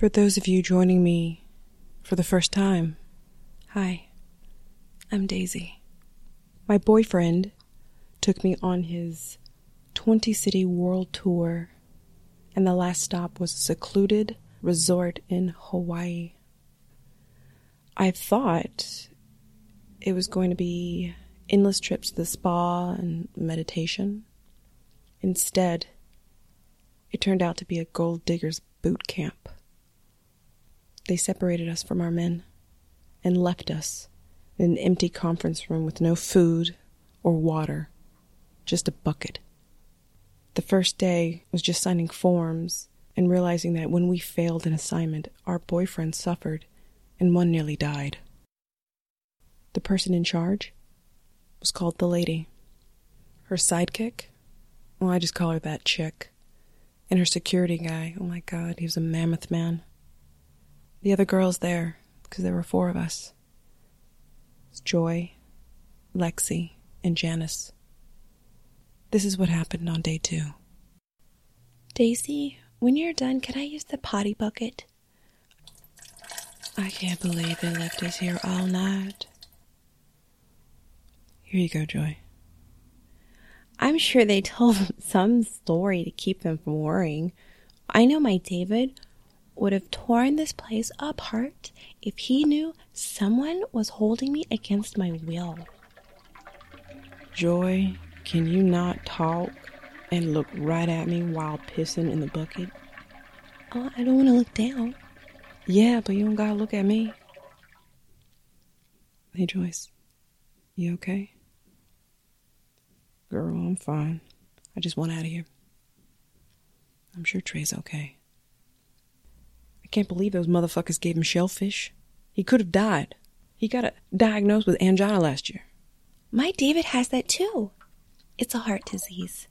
For those of you joining me for the first time, hi, I'm Daisy. My boyfriend took me on his 20 city world tour, and the last stop was a secluded resort in Hawaii. I thought it was going to be endless trips to the spa and meditation. Instead, it turned out to be a gold digger's boot camp. They separated us from our men and left us in an empty conference room with no food or water, just a bucket. The first day was just signing forms and realizing that when we failed an assignment, our boyfriend suffered and one nearly died. The person in charge was called the lady. Her sidekick, well, I just call her that chick. And her security guy, oh my god, he was a mammoth man. The other girls there, because there were four of us. It's Joy, Lexi, and Janice. This is what happened on day two. Daisy, when you're done, can I use the potty bucket? I can't believe they left us here all night. Here you go, Joy. I'm sure they told some story to keep them from worrying. I know my David would have torn this place apart if he knew someone was holding me against my will. Joy, can you not talk and look right at me while pissing in the bucket? Oh, I don't want to look down. Yeah, but you don't gotta look at me. Hey, Joyce. You okay? Girl, I'm fine. I just want out of here. I'm sure Trey's okay. Can't believe those motherfuckers gave him shellfish. He could have died. He got a, diagnosed with angina last year. My David has that too. It's a heart disease.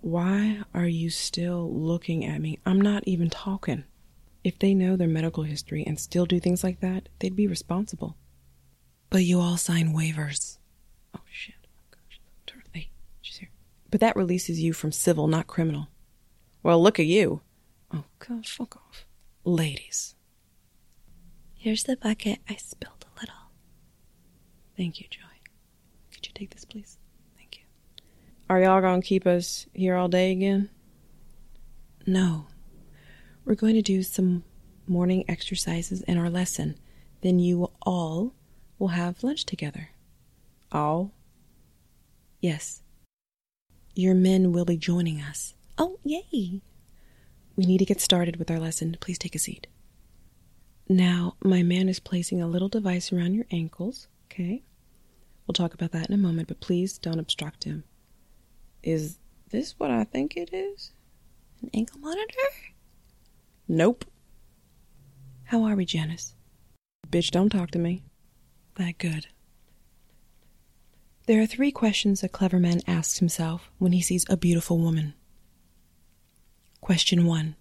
Why are you still looking at me? I'm not even talking. If they know their medical history and still do things like that, they'd be responsible. But you all sign waivers. Oh shit. Oh, hey, she's here. But that releases you from civil, not criminal. Well, look at you. Oh, God, fuck off. Ladies. Here's the bucket. I spilled a little. Thank you, Joy. Could you take this, please? Thank you. Are y'all gonna keep us here all day again? No. We're going to do some morning exercises in our lesson. Then you all will have lunch together. All? Yes. Your men will be joining us. Oh, yay! We need to get started with our lesson. Please take a seat. Now, my man is placing a little device around your ankles, okay? We'll talk about that in a moment, but please don't obstruct him. Is this what I think it is? An ankle monitor? Nope. How are we, Janice? Bitch, don't talk to me. That good. There are three questions a clever man asks himself when he sees a beautiful woman. Question one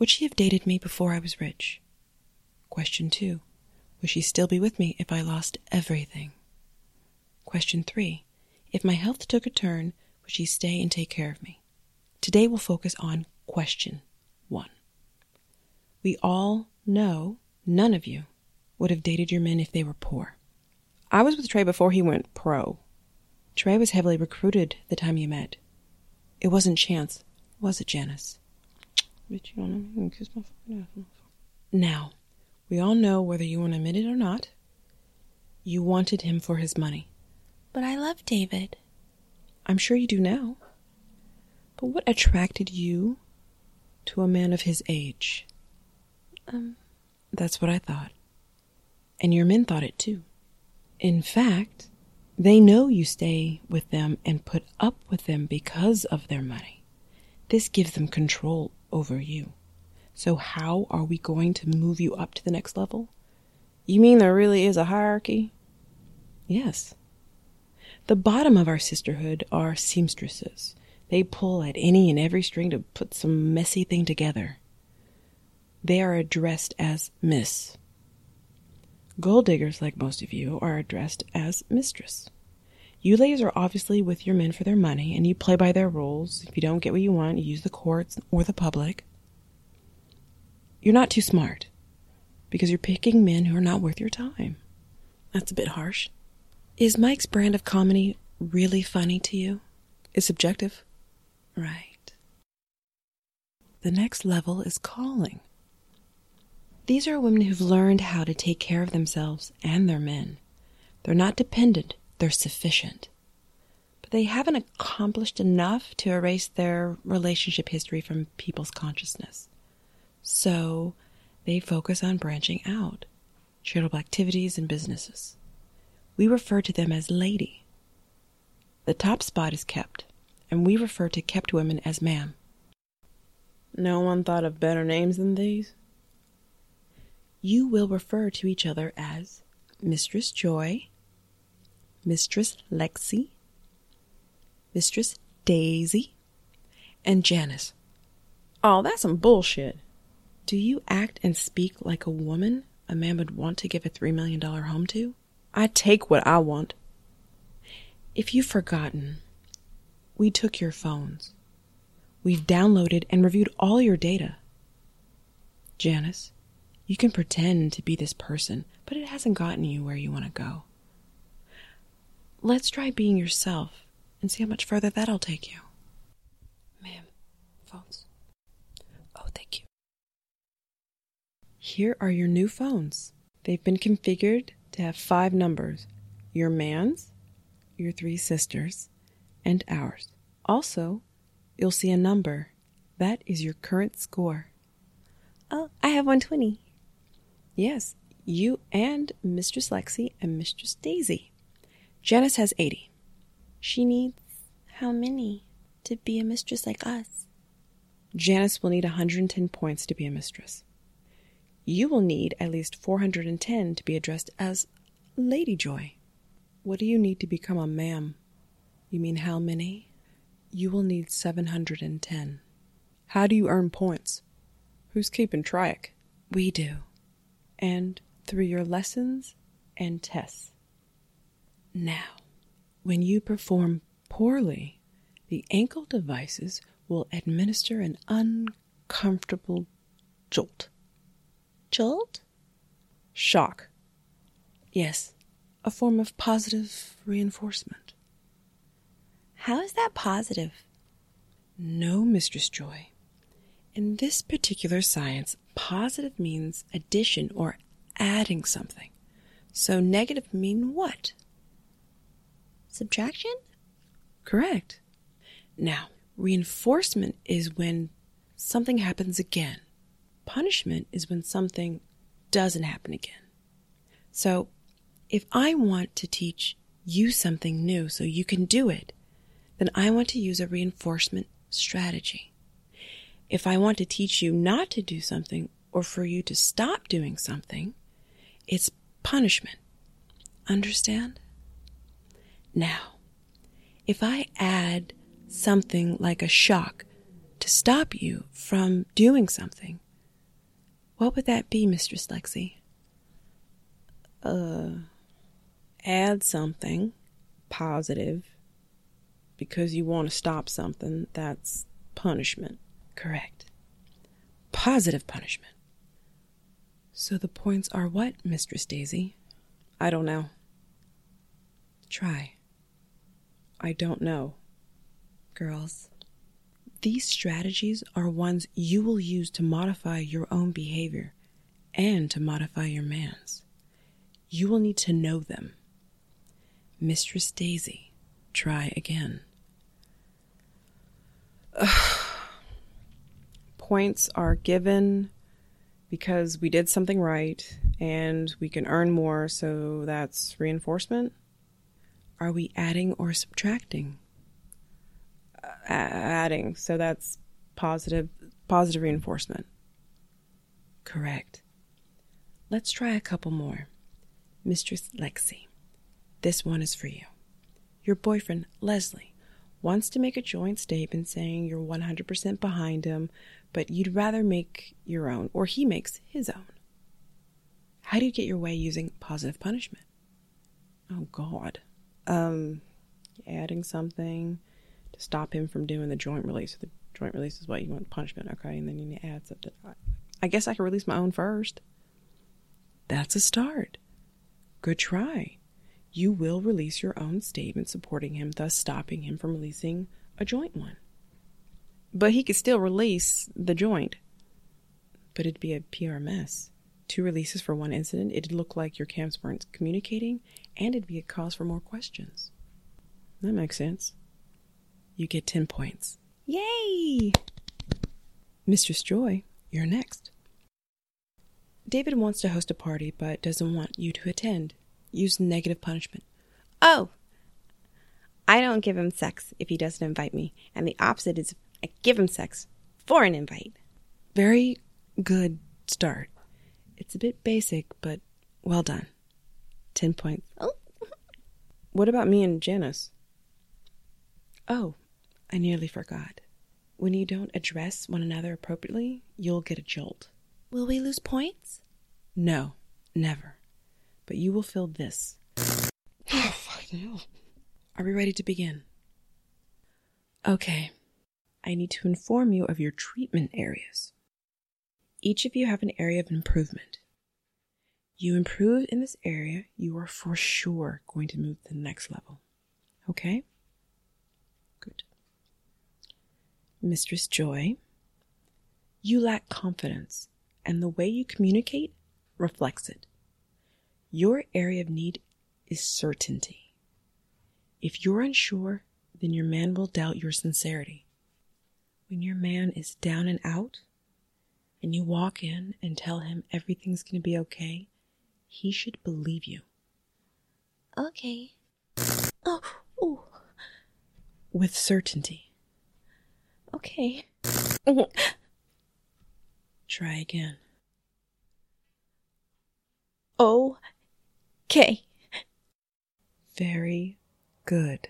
Would she have dated me before I was rich? Question two Would she still be with me if I lost everything? Question three If my health took a turn, would she stay and take care of me? Today we'll focus on question one. We all know none of you would have dated your men if they were poor. I was with Trey before he went pro. Trey was heavily recruited the time you met. It wasn't chance, was it, Janice? Bitch, you don't know me. Kiss my fucking ass. Now, we all know whether you want to admit it or not. You wanted him for his money. But I love David. I'm sure you do now. But what attracted you to a man of his age? Um, That's what I thought. And your men thought it too. In fact, they know you stay with them and put up with them because of their money. This gives them control over you. So, how are we going to move you up to the next level? You mean there really is a hierarchy? Yes. The bottom of our sisterhood are seamstresses. They pull at any and every string to put some messy thing together. They are addressed as Miss. Gold diggers, like most of you, are addressed as Mistress. You ladies are obviously with your men for their money, and you play by their rules. If you don't get what you want, you use the courts or the public. You're not too smart because you're picking men who are not worth your time. That's a bit harsh. Is Mike's brand of comedy really funny to you? It's subjective. Right. The next level is calling. These are women who've learned how to take care of themselves and their men. They're not dependent, they're sufficient. But they haven't accomplished enough to erase their relationship history from people's consciousness. So they focus on branching out, charitable activities, and businesses. We refer to them as lady. The top spot is kept, and we refer to kept women as ma'am. No one thought of better names than these? You will refer to each other as Mistress Joy, Mistress Lexi, Mistress Daisy, and Janice. Oh, that's some bullshit. Do you act and speak like a woman a man would want to give a $3 million home to? I take what I want. If you've forgotten, we took your phones. We've downloaded and reviewed all your data. Janice, you can pretend to be this person, but it hasn't gotten you where you want to go. Let's try being yourself and see how much further that'll take you. Ma'am, phones. Oh, thank you. Here are your new phones. They've been configured to have five numbers your man's, your three sisters, and ours. Also, you'll see a number. That is your current score. Oh, I have 120. Yes, you and Mistress Lexi and Mistress Daisy. Janice has 80. She needs how many to be a mistress like us? Janice will need 110 points to be a mistress. You will need at least 410 to be addressed as Lady Joy. What do you need to become a ma'am? You mean how many? You will need 710. How do you earn points? Who's keeping track? We do. And through your lessons and tests. Now, when you perform poorly, the ankle devices will administer an uncomfortable jolt. Jolt? Shock. Yes, a form of positive reinforcement. How is that positive? No, Mistress Joy. In this particular science, positive means addition or adding something. So negative mean what? Subtraction? Correct. Now, reinforcement is when something happens again. Punishment is when something doesn't happen again. So, if I want to teach you something new so you can do it, then I want to use a reinforcement strategy. If I want to teach you not to do something or for you to stop doing something, it's punishment. Understand? Now, if I add something like a shock to stop you from doing something, what would that be, Mistress Lexi? Uh, add something positive because you want to stop something that's punishment. Correct. Positive punishment. So the points are what, Mistress Daisy? I don't know. Try. I don't know. Girls, these strategies are ones you will use to modify your own behavior and to modify your man's. You will need to know them. Mistress Daisy, try again. Points are given because we did something right and we can earn more, so that's reinforcement. Are we adding or subtracting? Uh, adding, so that's positive positive reinforcement. Correct. Let's try a couple more. Mistress Lexi, this one is for you. Your boyfriend, Leslie, wants to make a joint statement saying you're 100% behind him, but you'd rather make your own, or he makes his own. How do you get your way using positive punishment? Oh, God. Um, adding something to stop him from doing the joint release. The joint release is what you want punishment, okay? And then you need to add something. I, guess I can release my own first. That's a start. Good try. You will release your own statement supporting him, thus stopping him from releasing a joint one. But he could still release the joint. But it'd be a PR mess. Two releases for one incident, it'd look like your camps weren't communicating, and it'd be a cause for more questions. That makes sense. You get 10 points. Yay! Mistress Joy, you're next. David wants to host a party but doesn't want you to attend. Use negative punishment. Oh, I don't give him sex if he doesn't invite me, and the opposite is I give him sex for an invite. Very good start. It's a bit basic, but well done. 10 points. Oh. What about me and Janice? Oh, I nearly forgot. When you don't address one another appropriately, you'll get a jolt. Will we lose points? No, never. But you will feel this. Oh, fuck no. Are we ready to begin? Okay. I need to inform you of your treatment areas. Each of you have an area of improvement. You improve in this area, you are for sure going to move to the next level. Okay? Good. Mistress Joy, you lack confidence, and the way you communicate reflects it. Your area of need is certainty. If you're unsure, then your man will doubt your sincerity. When your man is down and out, and you walk in and tell him everything's going to be okay, he should believe you. Okay. Oh, ooh. With certainty. Okay. Try again. Okay. Very good.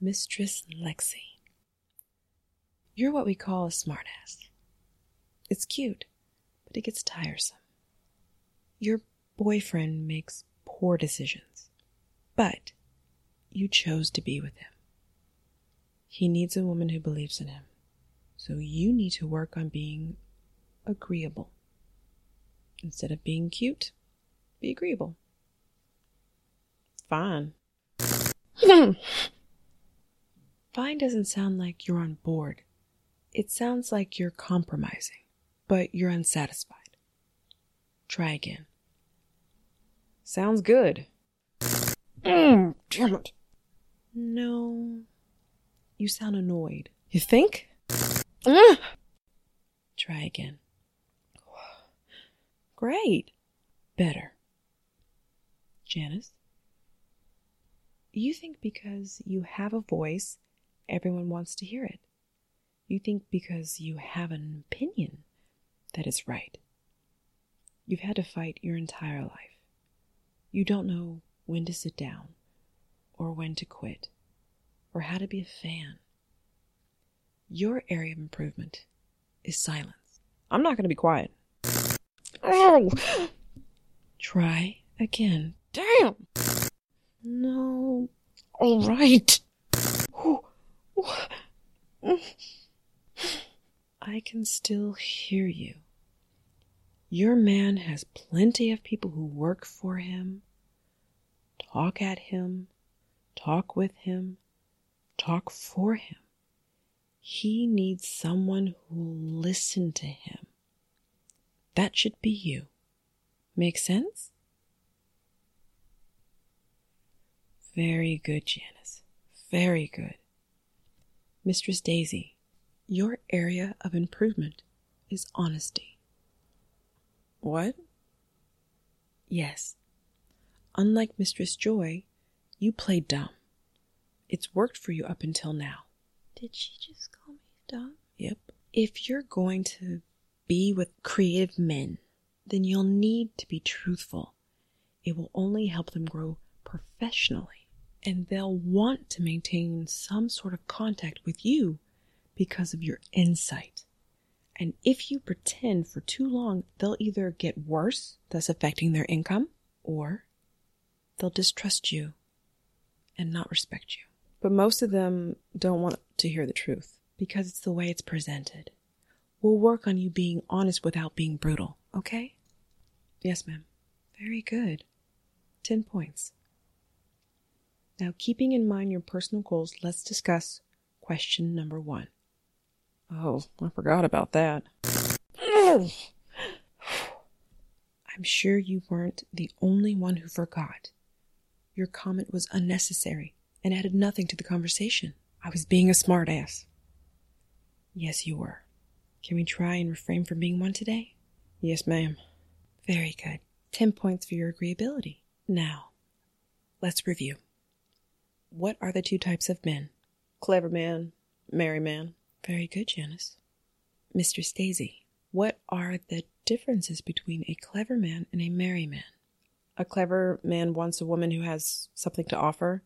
Mistress Lexi. You're what we call a smartass. It's cute, but it gets tiresome. Your boyfriend makes poor decisions, but you chose to be with him. He needs a woman who believes in him, so you need to work on being agreeable. Instead of being cute, be agreeable. Fine. Fine doesn't sound like you're on board. It sounds like you're compromising, but you're unsatisfied. Try again. Sounds good. Mm, damn it. No. You sound annoyed. You think? Mm. Try again. Great. Better. Janice? You think because you have a voice, everyone wants to hear it. You think because you have an opinion that is right. You've had to fight your entire life. You don't know when to sit down, or when to quit, or how to be a fan. Your area of improvement is silence. I'm not going to be quiet. Oh! Try again. Damn! No. All right. I can still hear you. Your man has plenty of people who work for him, talk at him, talk with him, talk for him. He needs someone who will listen to him. That should be you. Make sense? Very good, Janice. Very good. Mistress Daisy, your area of improvement is honesty. What? Yes. Unlike Mistress Joy, you play dumb. It's worked for you up until now. Did she just call me dumb? Yep. If you're going to be with creative men, then you'll need to be truthful. It will only help them grow professionally, and they'll want to maintain some sort of contact with you because of your insight. And if you pretend for too long, they'll either get worse, thus affecting their income, or they'll distrust you and not respect you. But most of them don't want to hear the truth because it's the way it's presented. We'll work on you being honest without being brutal, okay? Yes, ma'am. Very good. Ten points. Now, keeping in mind your personal goals, let's discuss question number one. Oh, I forgot about that. I'm sure you weren't the only one who forgot. Your comment was unnecessary and added nothing to the conversation. I was being a smartass. Yes, you were. Can we try and refrain from being one today? Yes, ma'am. Very good. Ten points for your agreeability. Now, let's review. What are the two types of men? Clever man, merry man. Very good, Janice. Mistress Daisy, what are the differences between a clever man and a merry man? A clever man wants a woman who has something to offer.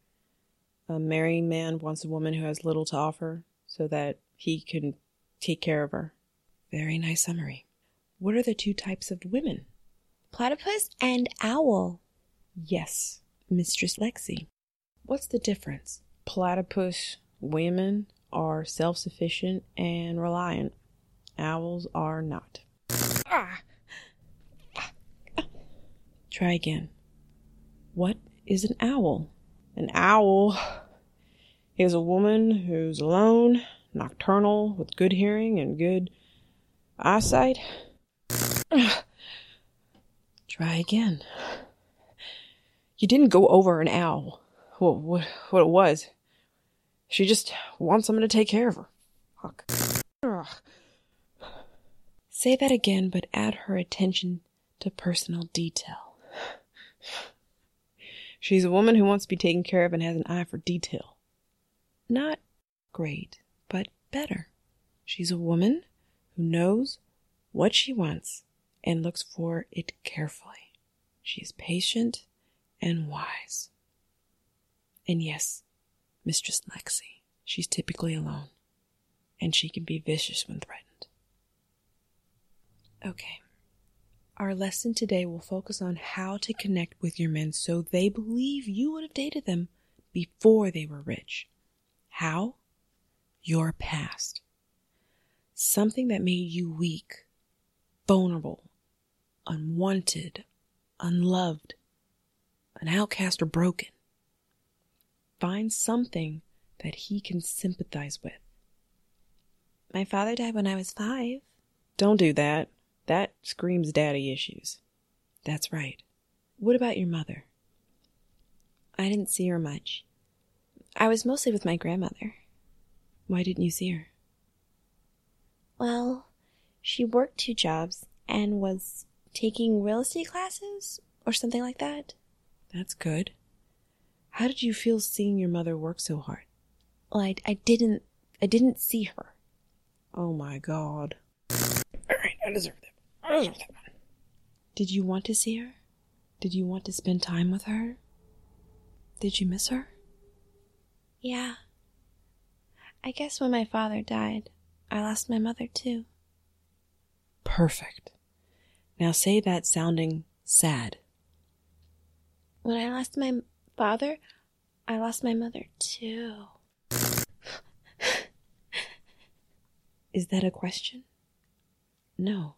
A merry man wants a woman who has little to offer so that he can take care of her. Very nice summary. What are the two types of women? Platypus and owl. Yes, Mistress Lexi. What's the difference? Platypus women are self sufficient and reliant, owls are not. Ah. Try again. What is an owl? An owl is a woman who's alone, nocturnal, with good hearing and good eyesight. Try again. You didn't go over an owl. What, what, what it was. She just wants someone to take care of her. Fuck. Ugh. Say that again, but add her attention to personal detail. She's a woman who wants to be taken care of and has an eye for detail. Not great, but better. She's a woman who knows what she wants and looks for it carefully. She is patient and wise. And yes, Mistress Lexi, she's typically alone, and she can be vicious when threatened. Okay. Our lesson today will focus on how to connect with your men so they believe you would have dated them before they were rich. How? Your past. Something that made you weak, vulnerable, unwanted, unloved, an outcast, or broken. Find something that he can sympathize with. My father died when I was five. Don't do that. That screams daddy issues. That's right. What about your mother? I didn't see her much. I was mostly with my grandmother. Why didn't you see her? Well, she worked two jobs and was taking real estate classes or something like that. That's good. How did you feel seeing your mother work so hard? Well, I, I didn't I didn't see her. Oh my god. Alright, I deserve that. I deserve that. Did you want to see her? Did you want to spend time with her? Did you miss her? Yeah. I guess when my father died, I lost my mother too. Perfect. Now say that sounding sad. When I lost my father, I lost my mother too. Is that a question? No.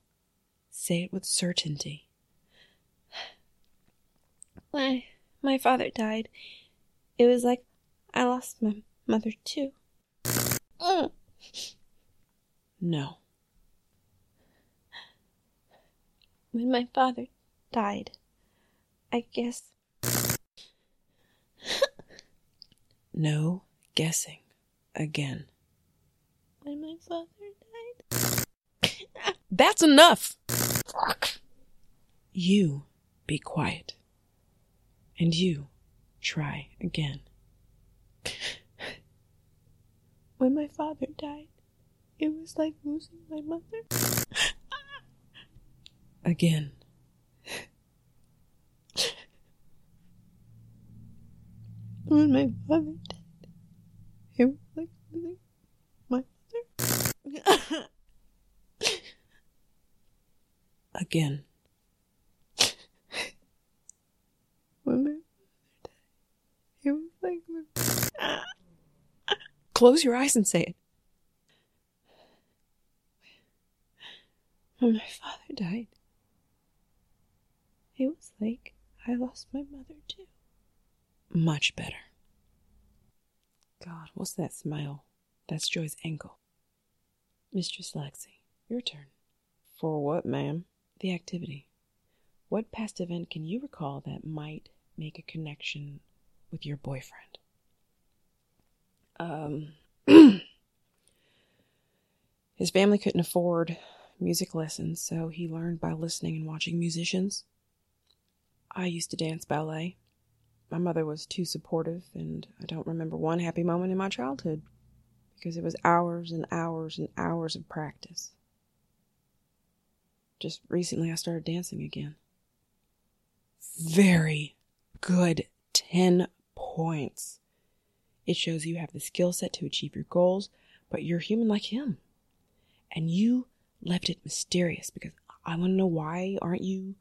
Say it with certainty. When my father died, it was like I lost my mother too. Mm. No. When my father died, I guess. No guessing again. When my father died. That's enough! You be quiet. And you try again. When my father died, it was like losing my mother. Again. When my father was like my mother. Again. When my father died, it was like losing. Close your eyes and say it. When my father died, it was like I lost my mother too. Much better. God, what's that smile? That's Joy's ankle. Mistress Lexi, your turn. For what, ma'am? The activity. What past event can you recall that might make a connection with your boyfriend? Um, his family couldn't afford music lessons, so he learned by listening and watching musicians. I used to dance ballet. My mother was too supportive, and I don't remember one happy moment in my childhood because it was hours and hours and hours of practice. Just recently, I started dancing again. Very good 10 points. It shows you have the skill set to achieve your goals, but you're human like him. And you left it mysterious because I want to know why aren't you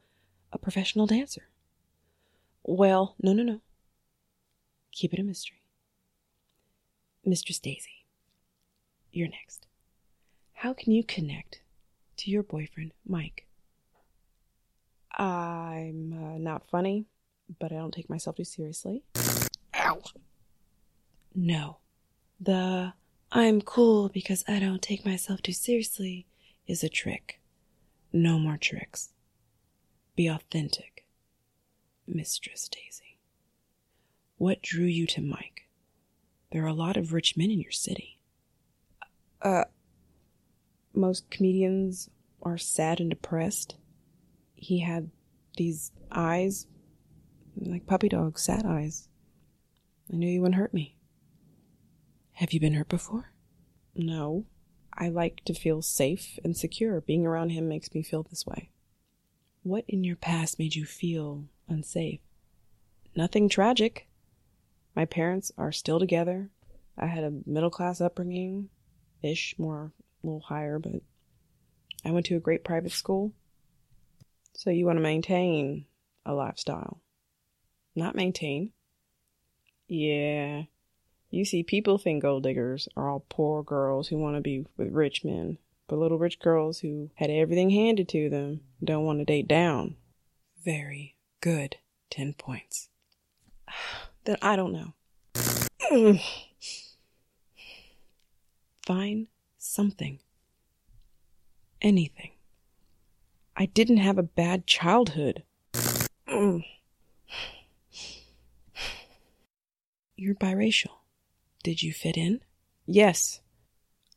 a professional dancer? Well, no, no, no. Keep it a mystery. Mistress Daisy, you're next. How can you connect to your boyfriend, Mike? I'm uh, not funny, but I don't take myself too seriously. Ow! No. The I'm cool because I don't take myself too seriously is a trick. No more tricks. Be authentic, Mistress Daisy. What drew you to Mike? There are a lot of rich men in your city. Uh, most comedians are sad and depressed. He had these eyes, like puppy dog, sad eyes. I knew he wouldn't hurt me. Have you been hurt before? No. I like to feel safe and secure. Being around him makes me feel this way. What in your past made you feel unsafe? Nothing tragic. My parents are still together. I had a middle class upbringing ish, more a little higher, but I went to a great private school. So you want to maintain a lifestyle, not maintain. Yeah. You see, people think gold diggers are all poor girls who want to be with rich men, but little rich girls who had everything handed to them don't want to date down. Very good. 10 points. Then I don't know. Find something. Anything. I didn't have a bad childhood. You're biracial. Did you fit in? Yes.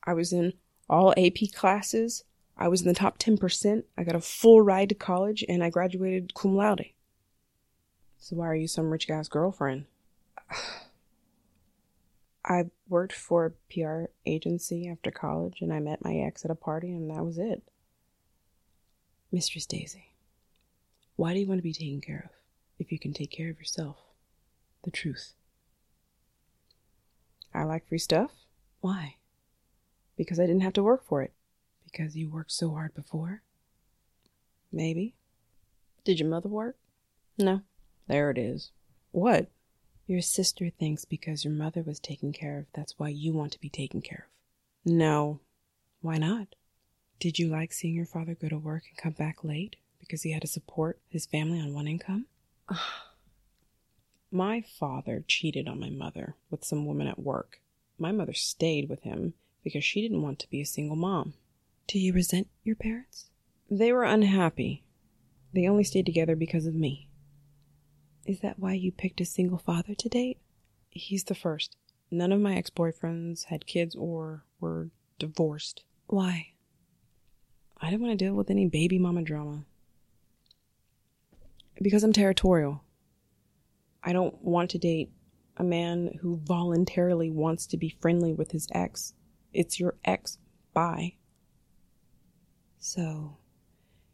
I was in all AP classes. I was in the top 10%. I got a full ride to college and I graduated cum laude. So why are you some rich guy's girlfriend? I worked for a PR agency after college and I met my ex at a party and that was it. Mistress Daisy, why do you want to be taken care of if you can take care of yourself? The truth. I like free stuff. Why? Because I didn't have to work for it. Because you worked so hard before? Maybe. Did your mother work? No. There it is. What? Your sister thinks because your mother was taken care of, that's why you want to be taken care of. No. Why not? Did you like seeing your father go to work and come back late because he had to support his family on one income? my father cheated on my mother with some woman at work. My mother stayed with him because she didn't want to be a single mom. Do you resent your parents? They were unhappy. They only stayed together because of me. Is that why you picked a single father to date? He's the first. None of my ex boyfriends had kids or were divorced. Why? I didn't want to deal with any baby mama drama. Because I'm territorial. I don't want to date a man who voluntarily wants to be friendly with his ex. It's your ex. Bye. So,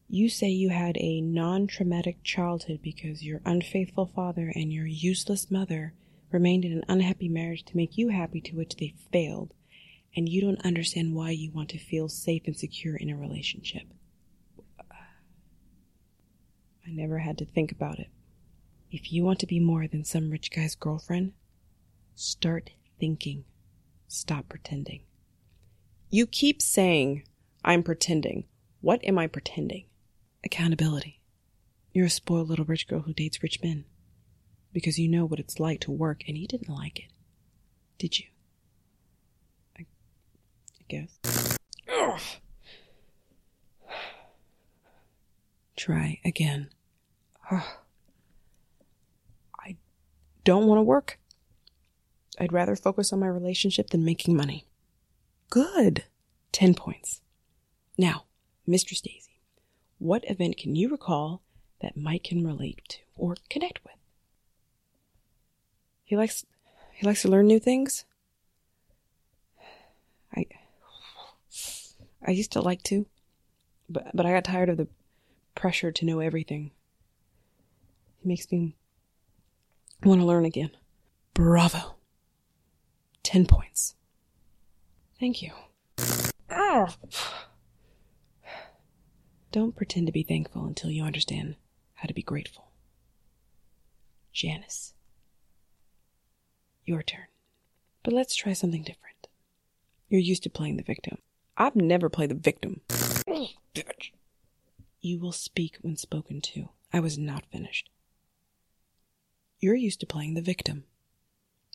you say you had a non traumatic childhood because your unfaithful father and your useless mother remained in an unhappy marriage to make you happy, to which they failed, and you don't understand why you want to feel safe and secure in a relationship. I never had to think about it. If you want to be more than some rich guy's girlfriend, start thinking. Stop pretending. You keep saying, I'm pretending. What am I pretending? Accountability. You're a spoiled little rich girl who dates rich men because you know what it's like to work and you didn't like it. Did you? I, I guess. Ugh. Try again. Ugh. I don't want to work. I'd rather focus on my relationship than making money. Good. 10 points. Now, Mistress Daisy, what event can you recall that Mike can relate to or connect with? He likes he likes to learn new things. I I used to like to, but but I got tired of the pressure to know everything. He makes me want to learn again. Bravo. 10 points. Thank you. Oh. Don't pretend to be thankful until you understand how to be grateful. Janice. Your turn. But let's try something different. You're used to playing the victim. I've never played the victim. You will speak when spoken to. I was not finished. You're used to playing the victim.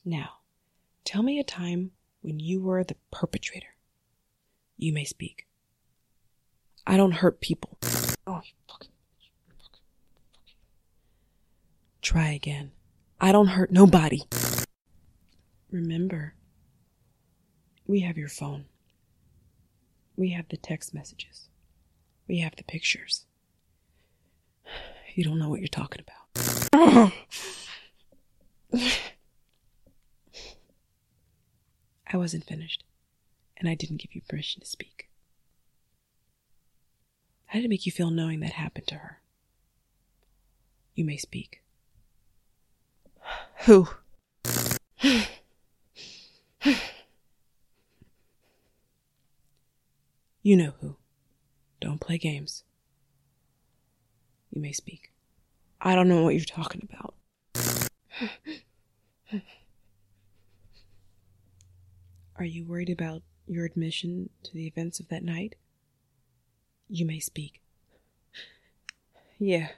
Now, tell me a time when you were the perpetrator. You may speak. I don't hurt people. Oh, fuck. Try again. I don't hurt nobody. Remember, we have your phone. We have the text messages. We have the pictures. You don't know what you're talking about. I wasn't finished, and I didn't give you permission to speak. How did it make you feel knowing that happened to her? You may speak. Who? you know who. Don't play games. You may speak. I don't know what you're talking about. Are you worried about your admission to the events of that night? You may speak. Yeah.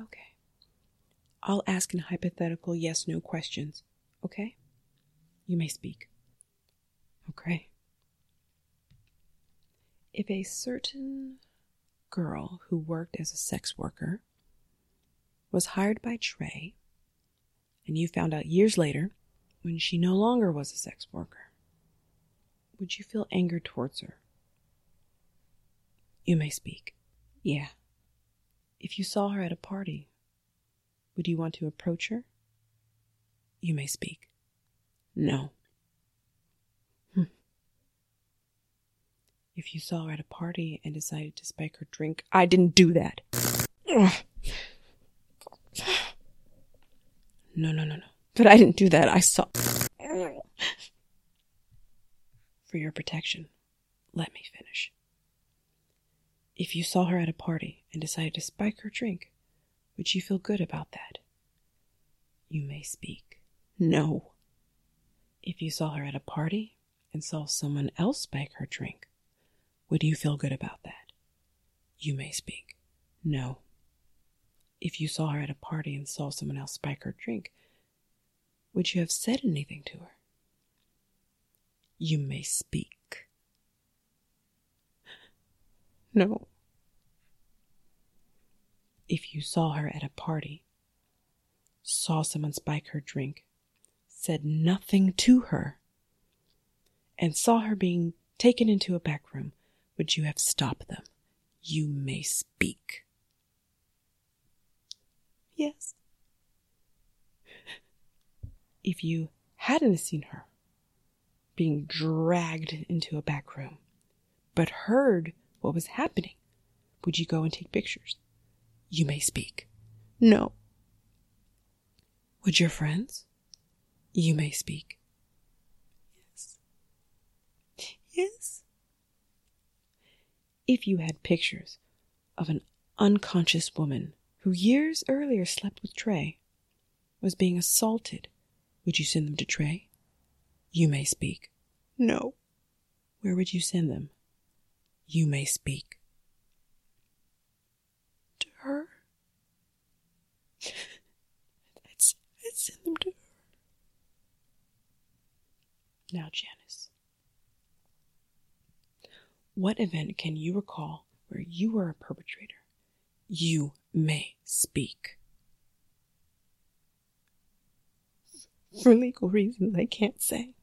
Okay. I'll ask in hypothetical yes no questions. Okay? You may speak. Okay. If a certain girl who worked as a sex worker was hired by Trey, and you found out years later when she no longer was a sex worker, would you feel anger towards her? You may speak. Yeah. If you saw her at a party, would you want to approach her? You may speak. No. Hm. If you saw her at a party and decided to spike her drink, I didn't do that. No, no, no, no. But I didn't do that. I saw. For your protection, let me finish. If you saw her at a party and decided to spike her drink, would you feel good about that? You may speak. No. If you saw her at a party and saw someone else spike her drink, would you feel good about that? You may speak. No. If you saw her at a party and saw someone else spike her drink, would you have said anything to her? You may speak. No. If you saw her at a party, saw someone spike her drink, said nothing to her, and saw her being taken into a back room, would you have stopped them? You may speak. Yes. If you hadn't seen her being dragged into a back room, but heard what was happening, would you go and take pictures? You may speak. No. Would your friends? You may speak. Yes. Yes. If you had pictures of an unconscious woman who years earlier slept with Trey, was being assaulted, would you send them to Trey? You may speak. No. Where would you send them? You may speak. To her? I'd, I'd send them to her. Now, Janice, what event can you recall where you were a perpetrator? You may speak. For legal reasons, I can't say.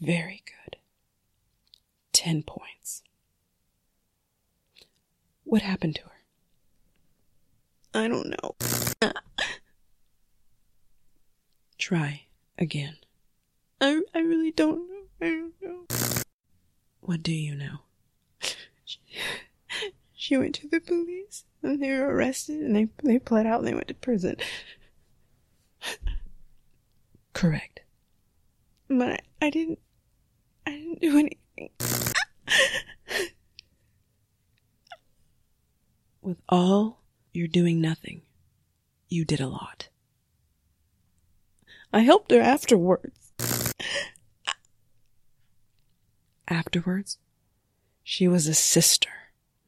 Very good. Ten points. What happened to her? I don't know. Try again. I, I really don't know. I don't know. What do you know? She, she went to the police and they were arrested and they, they pled out and they went to prison. Correct. But I, I didn't, I didn't do anything. With all you're doing nothing, you did a lot. I helped her afterwards. Afterwards, she was a sister.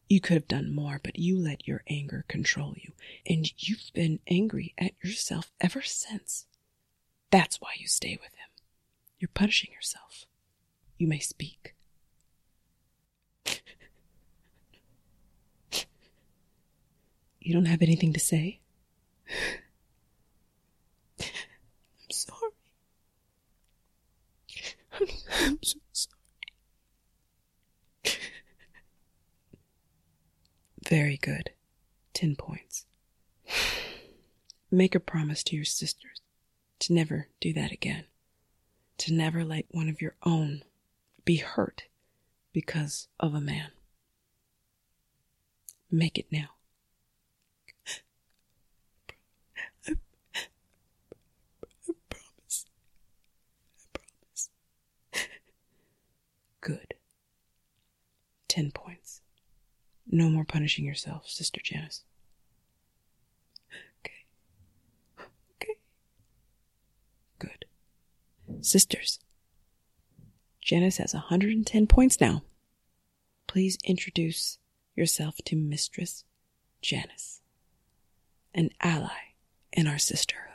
You could have done more, but you let your anger control you, and you've been angry at yourself ever since. That's why you stay with him. You're punishing yourself. You may speak. You don't have anything to say? I'm sorry. I'm, so sorry. Very good. Ten points. Make a promise to your sisters to never do that again. To never let one of your own be hurt because of a man. Make it now. I promise. I promise. Good. Ten points. No more punishing yourself, Sister Janice. Okay. Okay. Good. Sisters, Janice has 110 points now. Please introduce yourself to Mistress Janice, an ally in our sisterhood.